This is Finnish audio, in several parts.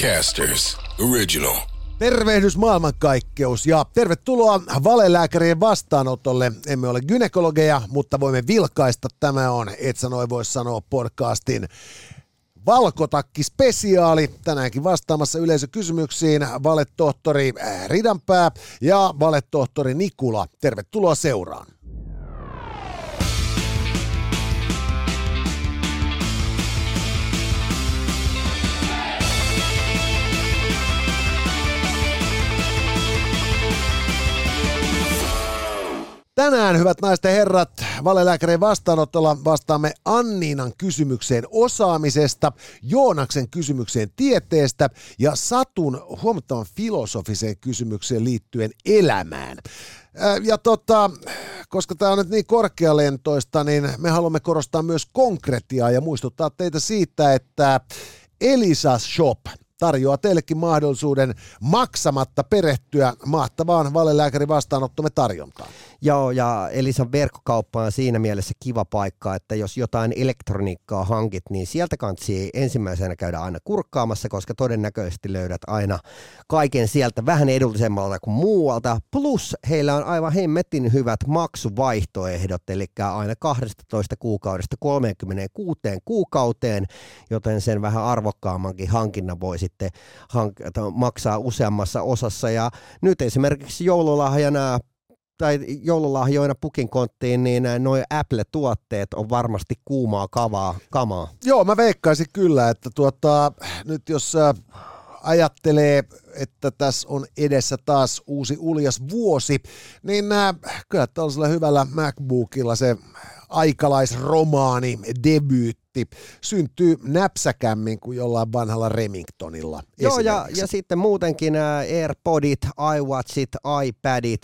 Podcasters Original. Tervehdys maailmankaikkeus ja tervetuloa valelääkärien vastaanotolle. Emme ole gynekologeja, mutta voimme vilkaista. Tämä on, et sanoi voi sanoa, podcastin Valkotakki spesiaali. Tänäänkin vastaamassa yleisökysymyksiin valetohtori Ridanpää ja valetohtori Nikula. Tervetuloa seuraan. Tänään, hyvät naiset ja herrat, valelääkärin vastaanotolla vastaamme Anniinan kysymykseen osaamisesta, Joonaksen kysymykseen tieteestä ja Satun huomattavan filosofiseen kysymykseen liittyen elämään. Ja tota, koska tämä on nyt niin korkealentoista, niin me haluamme korostaa myös konkretiaa ja muistuttaa teitä siitä, että Elisa Shop – tarjoaa teillekin mahdollisuuden maksamatta perehtyä mahtavaan valelääkärin vastaanottomme tarjontaan. Joo, ja Elisan verkkokauppa on siinä mielessä kiva paikka, että jos jotain elektroniikkaa hankit, niin sieltä kansi ensimmäisenä käydä aina kurkkaamassa, koska todennäköisesti löydät aina kaiken sieltä vähän edullisemmalta kuin muualta. Plus heillä on aivan hemmetin hyvät maksuvaihtoehdot, eli aina 12 kuukaudesta 36 kuukauteen, joten sen vähän arvokkaammankin hankinnan voi sitten hank- maksaa useammassa osassa. Ja nyt esimerkiksi joululahjana tai joululahjoina pukin konttiin, niin noin Apple-tuotteet on varmasti kuumaa kavaa, kamaa. Joo, mä veikkaisin kyllä, että tuota, nyt jos äh, ajattelee, että tässä on edessä taas uusi uljas vuosi, niin äh, kyllä tällaisella hyvällä MacBookilla se aikalaisromaani, debyytti, syntyy näpsäkämmin kuin jollain vanhalla Remingtonilla. Joo, ja, ja sitten muutenkin AirPodit, iWatchit, iPadit,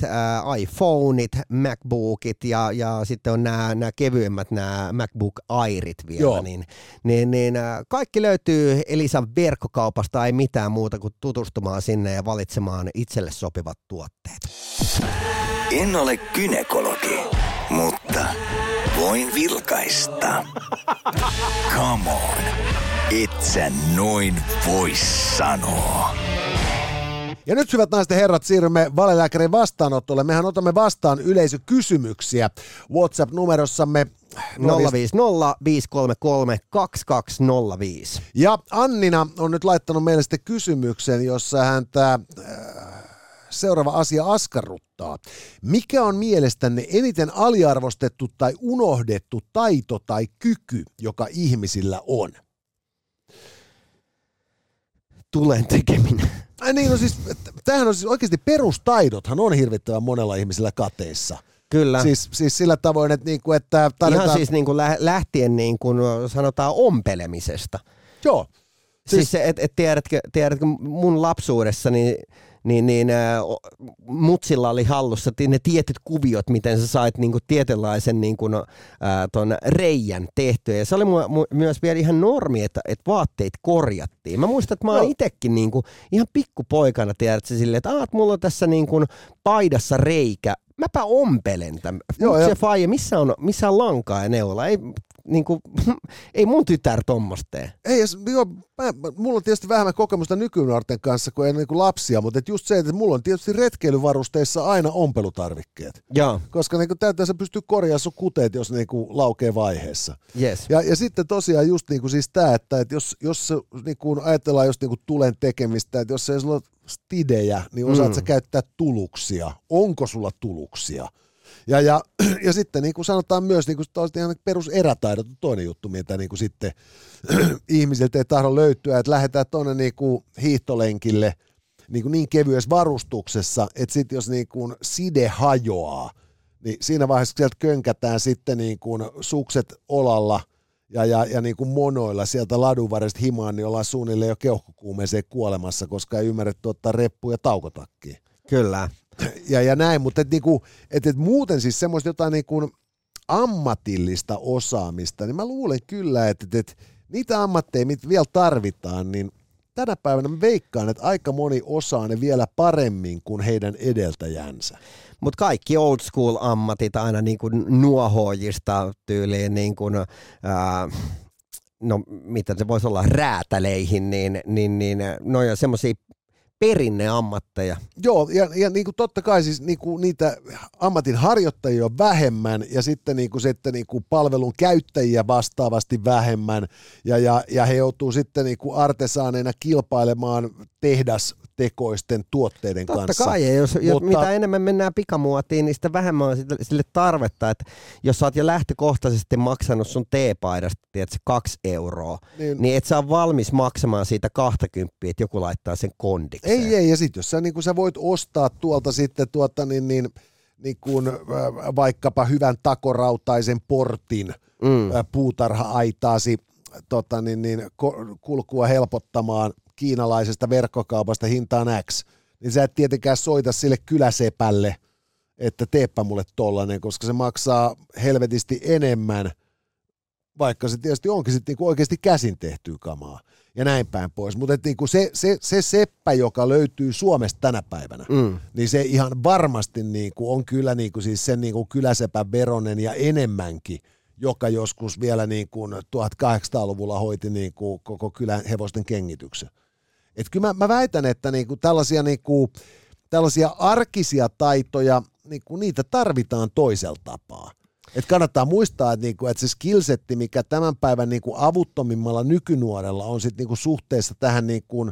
iPhoneit, MacBookit ja, ja sitten on nämä, nämä kevyemmät nämä MacBook Airit vielä. Joo. Niin, niin, niin kaikki löytyy Elisan verkkokaupasta, ei mitään muuta kuin tutustumaan sinne ja valitsemaan itselle sopivat tuotteet. En ole kynekologi, mutta voin vilkaista. Come on, et sä noin voi sanoa. Ja nyt hyvät naiset ja herrat, siirrymme valelääkärin vastaanotolle. Mehän otamme vastaan yleisökysymyksiä WhatsApp-numerossamme 050 533 2205. Ja Annina on nyt laittanut meille sitten kysymyksen, jossa häntä äh, seuraava asia askarruttaa. Mikä on mielestänne eniten aliarvostettu tai unohdettu taito tai kyky, joka ihmisillä on? Tulen tekeminen. Ai niin, no siis, tämähän on siis oikeasti perustaidothan on hirvittävän monella ihmisellä kateissa. Kyllä. Siis, siis sillä tavoin, että, niinku, että tarvitaan... Ihan siis niinku lähtien niin kuin sanotaan ompelemisesta. Joo. Siis, siis et, et tiedätkö, tiedätkö, mun lapsuudessa niin niin, niin äh, mutsilla oli hallussa ne tietyt kuviot, miten sä sait niin kuin, tietynlaisen niin kuin, äh, ton reijän tehtyä. Ja se oli mu- mu- myös vielä ihan normi, että, että vaatteet korjattiin. Mä muistan, että mä oon no. itekin niin kuin, ihan pikkupoikana, tiedätkö, silleen, että, että mulla on tässä niin kuin, paidassa reikä, mäpä ompelen tämän. Joo, se faija, missä on, missä on lankaa ja neula? Ei, niin kuin, ei mun tytär tommosta tee. Ei, joo, mä, mulla on tietysti vähemmän kokemusta nykynuorten kanssa kuin ennen kuin lapsia, mutta et just se, että mulla on tietysti retkeilyvarusteissa aina ompelutarvikkeet. Joo. Koska niin täytyy se pystyy korjaamaan sun kuteet, jos niin kuin laukee vaiheessa. Yes. Ja, ja sitten tosiaan just niin kuin siis tämä, että, että jos, jos niin kuin ajatellaan just niin kuin tulen tekemistä, että jos ei sulla ole stidejä, niin osaat mm. sä käyttää tuluksia. Onko sulla tuluksia? Ja, ja, ja sitten niin kuin sanotaan myös, niin kuin ihan peruserätaidot on toinen juttu, mitä niin kuin sitten ihmisiltä ei tahdo löytyä, että lähdetään tuonne niin kuin hiihtolenkille niin, kuin niin kevyessä varustuksessa, että sitten jos niin kuin side hajoaa, niin siinä vaiheessa sieltä könkätään sitten niin kuin sukset olalla ja, ja, ja niin kuin monoilla sieltä ladunvarresta himaan, niin ollaan suunnilleen jo keuhkokuumeeseen kuolemassa, koska ei ymmärretty ottaa reppuja taukotakkiin. Kyllä ja, ja näin, mutta et niinku, et, et muuten siis semmoista jotain niinku ammatillista osaamista, niin mä luulen kyllä, että et, et niitä ammatteja, mitä vielä tarvitaan, niin tänä päivänä mä veikkaan, että aika moni osaa ne vielä paremmin kuin heidän edeltäjänsä. Mutta kaikki old school ammatit aina niin kuin nuohoojista tyyliin niin kuin, ää, no mitä se voisi olla, räätäleihin, niin, niin, niin no ja semmoisia perinneammatteja. Joo, ja, ja niin kuin totta kai siis niin kuin niitä ammatin harjoittajia on vähemmän ja sitten, niin kuin, sitten niin kuin palvelun käyttäjiä vastaavasti vähemmän ja, ja, ja he joutuu sitten niin kuin artesaaneina kilpailemaan tehdas tekoisten tuotteiden Totta kanssa. kai, ja jos, Mutta... jos mitä enemmän mennään pikamuotiin, niin sitä vähemmän on sille, sille tarvetta, että jos sä oot jo lähtökohtaisesti maksanut sun teepaidasta, tiedätkö, kaksi euroa, niin, niin et sä ole valmis maksamaan siitä 20, että joku laittaa sen kondikseen. Ei, ei, ja sitten jos sä, niin sä voit ostaa tuolta sitten tuota, niin, niin, niin kuin, vaikkapa hyvän takorautaisen portin mm. puutarha-aitaasi tota, niin, niin, kulkua helpottamaan – kiinalaisesta verkkokaupasta hintaan X, niin sä et tietenkään soita sille kyläsepälle, että teepä mulle tollanen, koska se maksaa helvetisti enemmän, vaikka se tietysti onkin sitten niinku oikeasti käsin tehtyä kamaa ja näin päin pois. Mutta niinku se, se, se seppä, joka löytyy Suomesta tänä päivänä, mm. niin se ihan varmasti niinku on kyllä niinku siis sen niinku kyläsepän veronen ja enemmänkin, joka joskus vielä niinku 1800-luvulla hoiti niinku koko kylän hevosten kengityksen. Et kyllä mä, mä väitän, että niinku tällaisia, niinku, tällaisia arkisia taitoja, niinku, niitä tarvitaan toisella tapaa. Et kannattaa muistaa, että, niinku, että se skillsetti, mikä tämän päivän niinku, avuttomimmalla nykynuorella on sit, niinku, suhteessa tähän niinku,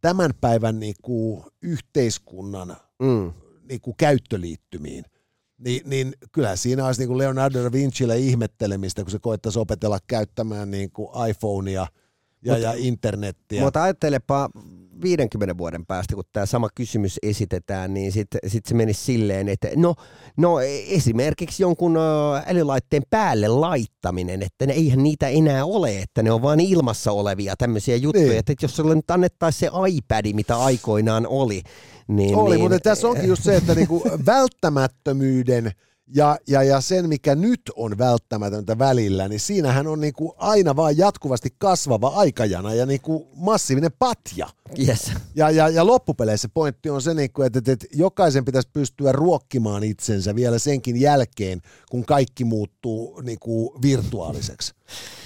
tämän päivän niinku, yhteiskunnan mm. niinku, käyttöliittymiin, niin, niin kyllä siinä olisi niin Leonardo da Vincille ihmettelemistä, kun se koettaisi opetella käyttämään niin kuin iPhonea – ja, Mut, ja internettiä. Mutta ajattelepa 50 vuoden päästä, kun tämä sama kysymys esitetään, niin sitten sit se menisi silleen, että no, no esimerkiksi jonkun älylaitteen päälle laittaminen, että ne, eihän niitä enää ole, että ne on vain ilmassa olevia tämmöisiä juttuja, niin. että jos sulle nyt annettaisiin se iPad, mitä aikoinaan oli, niin... Oli, niin, mutta tässä onkin just se, että niinku välttämättömyyden ja, ja, ja sen, mikä nyt on välttämätöntä välillä, niin siinähän on niinku aina vaan jatkuvasti kasvava aikajana ja niinku massiivinen patja. Yes. Ja, ja, ja loppupeleissä pointti on se, niinku, että, että, että jokaisen pitäisi pystyä ruokkimaan itsensä vielä senkin jälkeen, kun kaikki muuttuu niinku virtuaaliseksi.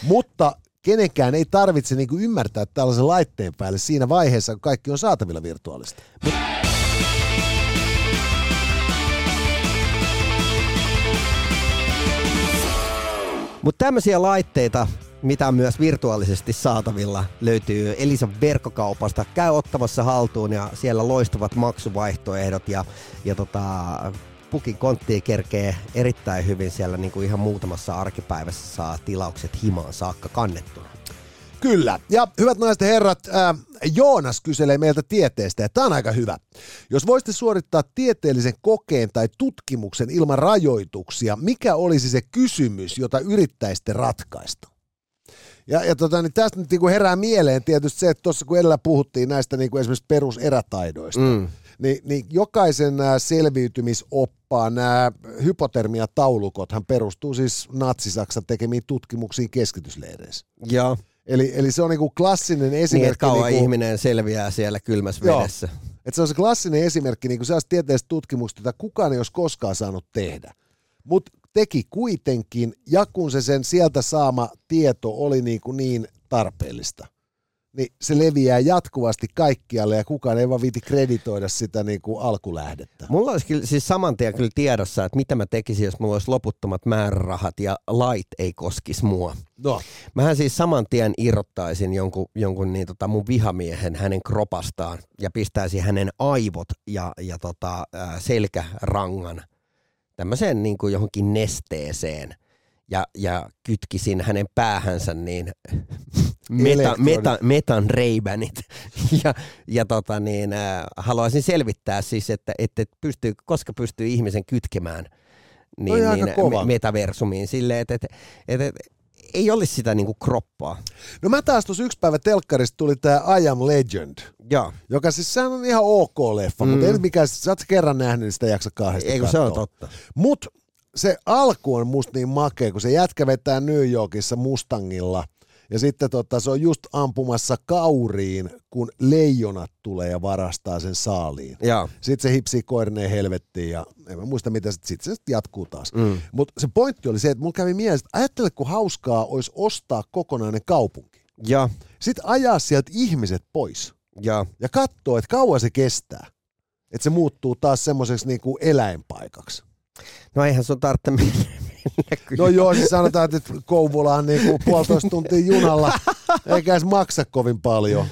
Mutta kenenkään ei tarvitse niinku ymmärtää tällaisen laitteen päälle siinä vaiheessa, kun kaikki on saatavilla virtuaalista. Mut Mutta tämmöisiä laitteita, mitä on myös virtuaalisesti saatavilla, löytyy Elisan verkkokaupasta. Käy ottamassa haltuun ja siellä loistavat maksuvaihtoehdot ja, ja tota, pukin kontti kerkee erittäin hyvin siellä niin kuin ihan muutamassa arkipäivässä saa tilaukset himaan saakka kannettuna. Kyllä. Ja hyvät naiset ja herrat, äh, Joonas kyselee meiltä tieteestä, ja tämä on aika hyvä. Jos voisitte suorittaa tieteellisen kokeen tai tutkimuksen ilman rajoituksia, mikä olisi se kysymys, jota yrittäisitte ratkaista? Ja, ja tota, niin tästä nyt niin kuin herää mieleen tietysti se, että tuossa kun edellä puhuttiin näistä niin kuin esimerkiksi peruserätaidoista, mm. niin, niin jokaisen nämä selviytymisoppaan nämä hypotermiataulukothan perustuu siis Natsi-Saksan tekemiin tutkimuksiin keskitysleireissä. Joo. Eli, eli se on niinku klassinen esimerkki. Niin, kauan niinku, ihminen selviää siellä kylmässä joo, vedessä. Että se on se klassinen esimerkki niinku sellaista tieteellisestä tutkimuksesta, jota kukaan ei olisi koskaan saanut tehdä. Mutta teki kuitenkin, ja kun se sen sieltä saama tieto oli niinku niin tarpeellista – niin se leviää jatkuvasti kaikkialle ja kukaan ei vaan viiti kreditoida sitä niin kuin alkulähdettä. Mulla olisi kyllä, siis saman tien kyllä tiedossa, että mitä mä tekisin, jos mulla olisi loputtomat määrärahat ja lait ei koskisi mua. No. Mähän siis saman tien irrottaisin jonkun, jonkun niin tota mun vihamiehen hänen kropastaan ja pistäisin hänen aivot ja, ja tota, selkärangan tämmöiseen niin kuin johonkin nesteeseen ja, ja kytkisin hänen päähänsä niin meta, meta, metan reibänit. ja, ja tota niin, äh, haluaisin selvittää siis, että, että pystyy, koska pystyy ihmisen kytkemään niin, niin, metaversumiin silleen, että, että, että, että ei olisi sitä niinku kroppaa. No mä taas tuossa yksi päivä telkkarista tuli tämä I Am Legend. Joo. Joka siis sehän on ihan ok leffa, mm. mutta en mikään, sä oot kerran nähnyt, niin sitä jaksa kahdesta Ei se on totta. Mut se alku on musta niin makea, kun se jätkä vetää New Yorkissa Mustangilla – Ja sitten tota, se on just ampumassa kauriin, kun leijonat tulee ja varastaa sen saaliin. Joo. Sitten se hipsii koirineen helvettiin ja en mä muista mitä sitten sit se sit jatkuu taas. Mm. Mutta se pointti oli se, että mulla kävi mielessä, että ajattele kun hauskaa olisi ostaa kokonainen kaupunki. Ja, Sitten ajaa sieltä ihmiset pois ja. ja katsoo, että kauan se kestää. Että se muuttuu taas semmoiseksi niinku eläinpaikaksi. No eihän sun tarvitse mennä, kyllä. No joo, siis sanotaan, että Kouvola on niinku puolitoista tuntia junalla, eikä edes maksa kovin paljon.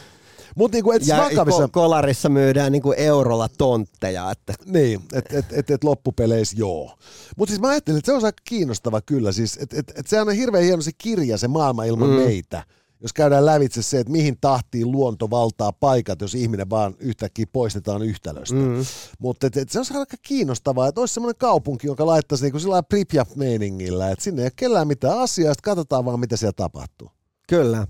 Mutta niinku, et ja vakavissa... ko- kolarissa myydään niinku eurolla tontteja, että Niin, että et, et, et loppupeleissä joo. Mutta siis mä ajattelin, että se on aika kiinnostava kyllä. Siis, että et, et se on hirveän hieno se kirja, se maailma ilman mm. meitä. Jos käydään lävitse se, että mihin tahtiin luonto valtaa paikat, jos ihminen vaan yhtäkkiä poistetaan yhtälöstä. Mm. Mutta et, et se on aika kiinnostavaa, että olisi semmoinen kaupunki, joka laittaisi niinku sillä Pripyat-meiningillä, että sinne ei ole kellään mitään asiaa, sitten katsotaan vaan, mitä siellä tapahtuu. kyllä.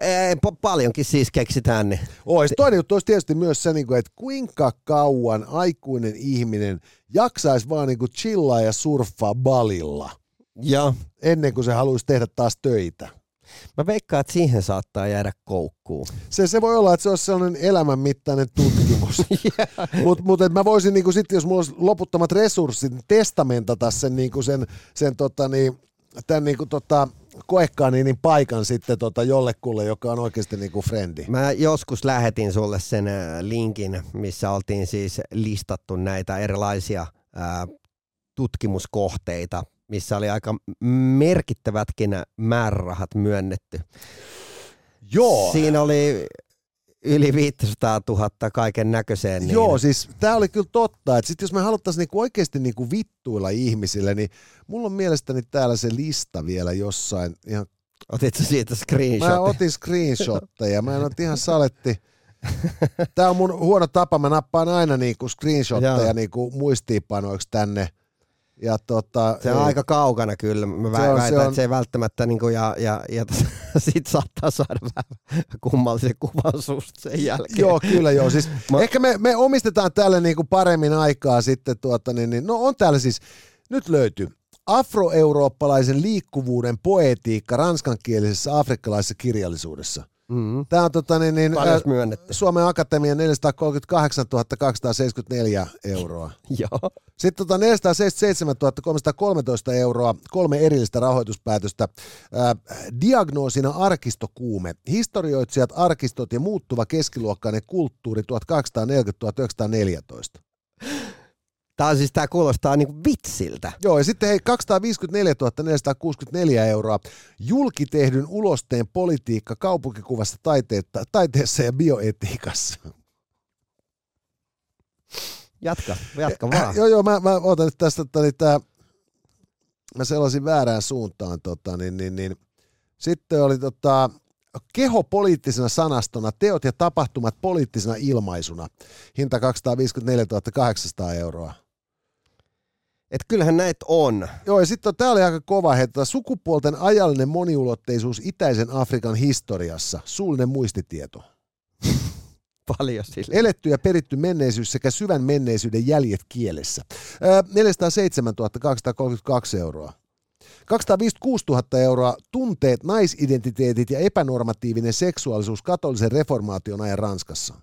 Ei, po- paljonkin siis keksitään niin. Ois. Toinen juttu olisi tietysti myös se, niinku, että kuinka kauan aikuinen ihminen jaksaisi vaan niinku chillaa ja surffaa balilla Ja ennen kuin se haluaisi tehdä taas töitä. Mä veikkaan, että siihen saattaa jäädä koukkuun. Se, se voi olla, että se olisi sellainen elämänmittainen tutkimus. Mutta mut, mä voisin, niinku, sit, jos mulla olisi loputtomat resurssit, niin testamentata sen, niinku, sen, sen tota, niin, tämän niinku, tota, koekaaniinin paikan sitten tota, jollekulle, joka on oikeasti niinku frendi. Mä joskus lähetin sulle sen äh, linkin, missä oltiin siis listattu näitä erilaisia ää, tutkimuskohteita, missä oli aika merkittävätkin määrärahat myönnetty. Joo. Siinä oli yli 500 000 kaiken näköiseen. Niin Joo, siis tämä oli kyllä totta, että sit jos me haluttaisiin niinku oikeasti niinku vittuilla ihmisille, niin mulla on mielestäni täällä se lista vielä jossain. Ihan, Otitko siitä mä screenshotin? otin screenshotteja, mä en ole ihan saletti. Tämä on mun huono tapa, mä nappaan aina niinku screenshotteja niinku muistiinpanoiksi tänne. Ja tota, Se on ei- aika kaukana kyllä. Mä Se on- se on- että se ei välttämättä, niin kuin, ja, ja, ja sit saattaa saada vähän kummallisen kuvan susta sen jälkeen. Joo, kyllä joo. Siis Mä- Ehkä me, me omistetaan tälle niinku paremmin aikaa sitten. Tuota, niin, niin, no on täällä siis, nyt löytyy afroeurooppalaisen liikkuvuuden poetiikka ranskankielisessä afrikkalaisessa kirjallisuudessa. Mm-hmm. Tämä on tota, niin, niin. Suomen Akatemian 438 274 euroa. Joo. Sitten tota 477 313 euroa, kolme erillistä rahoituspäätöstä. Ää, diagnoosina arkistokuume, historioitsijat, arkistot ja muuttuva keskiluokkainen kulttuuri 1840-1914. On siis, tää kuulostaa niinku vitsiltä. Joo, ja sitten hei, 254 464 euroa julkitehdyn ulosteen politiikka kaupunkikuvassa taiteetta, taiteessa ja bioetiikassa. Jatka, jatka Äh, vaan. joo, joo, mä, mä otan nyt tästä, että niin tää, mä sellaisin väärään suuntaan, tota, niin, niin, niin. sitten oli tota, keho poliittisena sanastona, teot ja tapahtumat poliittisena ilmaisuna, hinta 254 800 euroa. Et kyllähän näitä on. Joo, ja sitten tämä oli aika kova hetki. Sukupuolten ajallinen moniulotteisuus itäisen Afrikan historiassa, suullinen muistitieto. Paljon sille. Eletty ja peritty menneisyys sekä syvän menneisyyden jäljet kielessä. Ö, 407 232 euroa. 256 000 euroa tunteet, naisidentiteetit ja epänormatiivinen seksuaalisuus katolisen reformaation ajan Ranskassa.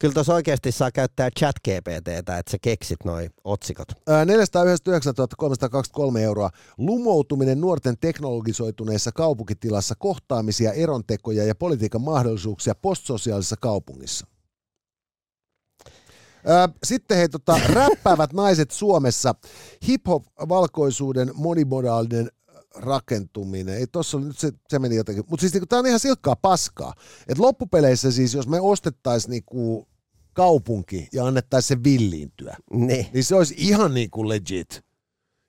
Kyllä tuossa oikeasti saa käyttää chat GPTtä, että sä keksit noi otsikot. Ö, 499 323 euroa. Lumoutuminen nuorten teknologisoituneessa kaupunkitilassa, kohtaamisia, erontekoja ja politiikan mahdollisuuksia postsosiaalisessa kaupungissa. Sitten hei, tota, räppäävät naiset Suomessa, hip-hop-valkoisuuden monimodaalinen rakentuminen. Ei tossa oli nyt se, se meni jotenkin. Mutta siis niinku, tämä on ihan silkkaa paskaa. Et loppupeleissä siis, jos me ostettaisiin niinku kaupunki ja annettaisiin se villiintyä, Niin. niin se olisi ihan niin kuin legit.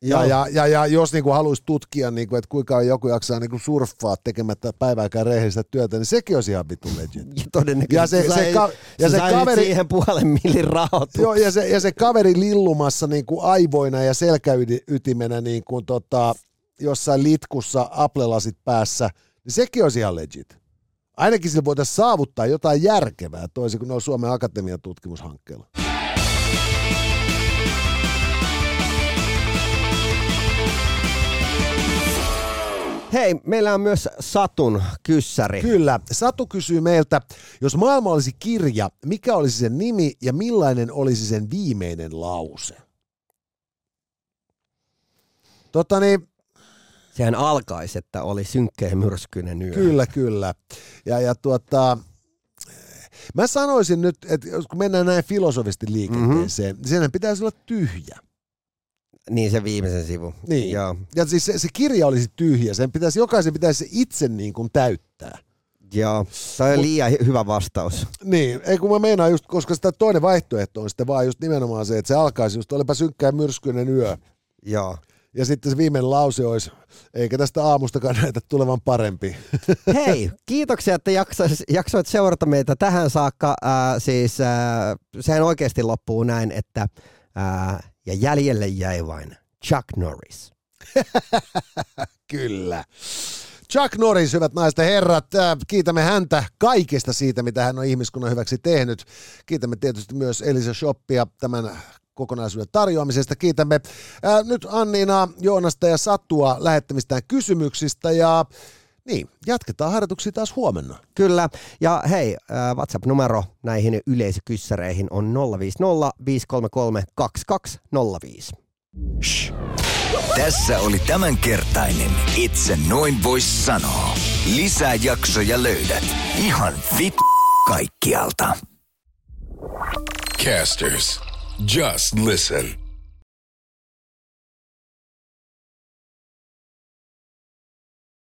Ja, ja, ja, ja jos niin kuin haluaisi tutkia, niin kuin, että kuinka joku jaksaa niin kuin surffaa tekemättä päivääkään rehellistä työtä, niin sekin olisi ihan vitun legit. Ja todennäköisesti Ja se- se sai- ka- ja se sait kaveri- siihen puolen millin rahoitus. Joo, ja se, ja se kaveri lillumassa niin kuin aivoina ja selkäytimenä niin kuin tota, jossain litkussa aplelasit päässä, niin sekin olisi ihan legit. Ainakin sillä voitaisiin saavuttaa jotain järkevää, toisin kuin noilla Suomen Akatemian tutkimushankkeilla. Hei, meillä on myös Satun kyssäri. Kyllä. Satu kysyy meiltä, jos maailma olisi kirja, mikä olisi sen nimi ja millainen olisi sen viimeinen lause? Tota niin, Sehän alkaisi, että oli synkkä ja myrskyinen yö. Kyllä, kyllä. Ja, ja tuota, mä sanoisin nyt, että jos kun mennään näin filosofisesti liikenteeseen, mm-hmm. niin senhän pitäisi olla tyhjä. Niin se viimeisen sivu. Niin. Joo. Ja siis se, se kirja olisi tyhjä, sen pitäisi, jokaisen pitäisi se itse niin kuin täyttää. Joo, se on liian hy- hyvä vastaus. Niin, ei kun mä meinaan just, koska sitä toinen vaihtoehto on sitten vaan just nimenomaan se, että se alkaisi just, olipa synkkä ja myrskyinen yö. Joo. Ja sitten se viimeinen lause olisi, eikä tästä aamustakaan näytä tulevan parempi. Hei, kiitoksia, että jaksais, jaksoit seurata meitä tähän saakka. Äh, siis äh, sehän oikeasti loppuu näin, että äh, ja jäljelle jäi vain Chuck Norris. Kyllä. Chuck Norris, hyvät naiset ja herrat, kiitämme häntä kaikesta siitä, mitä hän on ihmiskunnan hyväksi tehnyt. Kiitämme tietysti myös Elisa Shoppia tämän kokonaisuuden tarjoamisesta. Kiitämme ää, nyt Anniina, Joonasta ja Satua lähettämistään kysymyksistä ja niin, jatketaan harjoituksia taas huomenna. Kyllä, ja hei, WhatsApp-numero näihin yleisökyssäreihin on 050 533 2205. Shh. Tässä oli tämänkertainen Itse noin vois sanoa. Lisää jaksoja löydät ihan vit kaikkialta. Casters, just listen.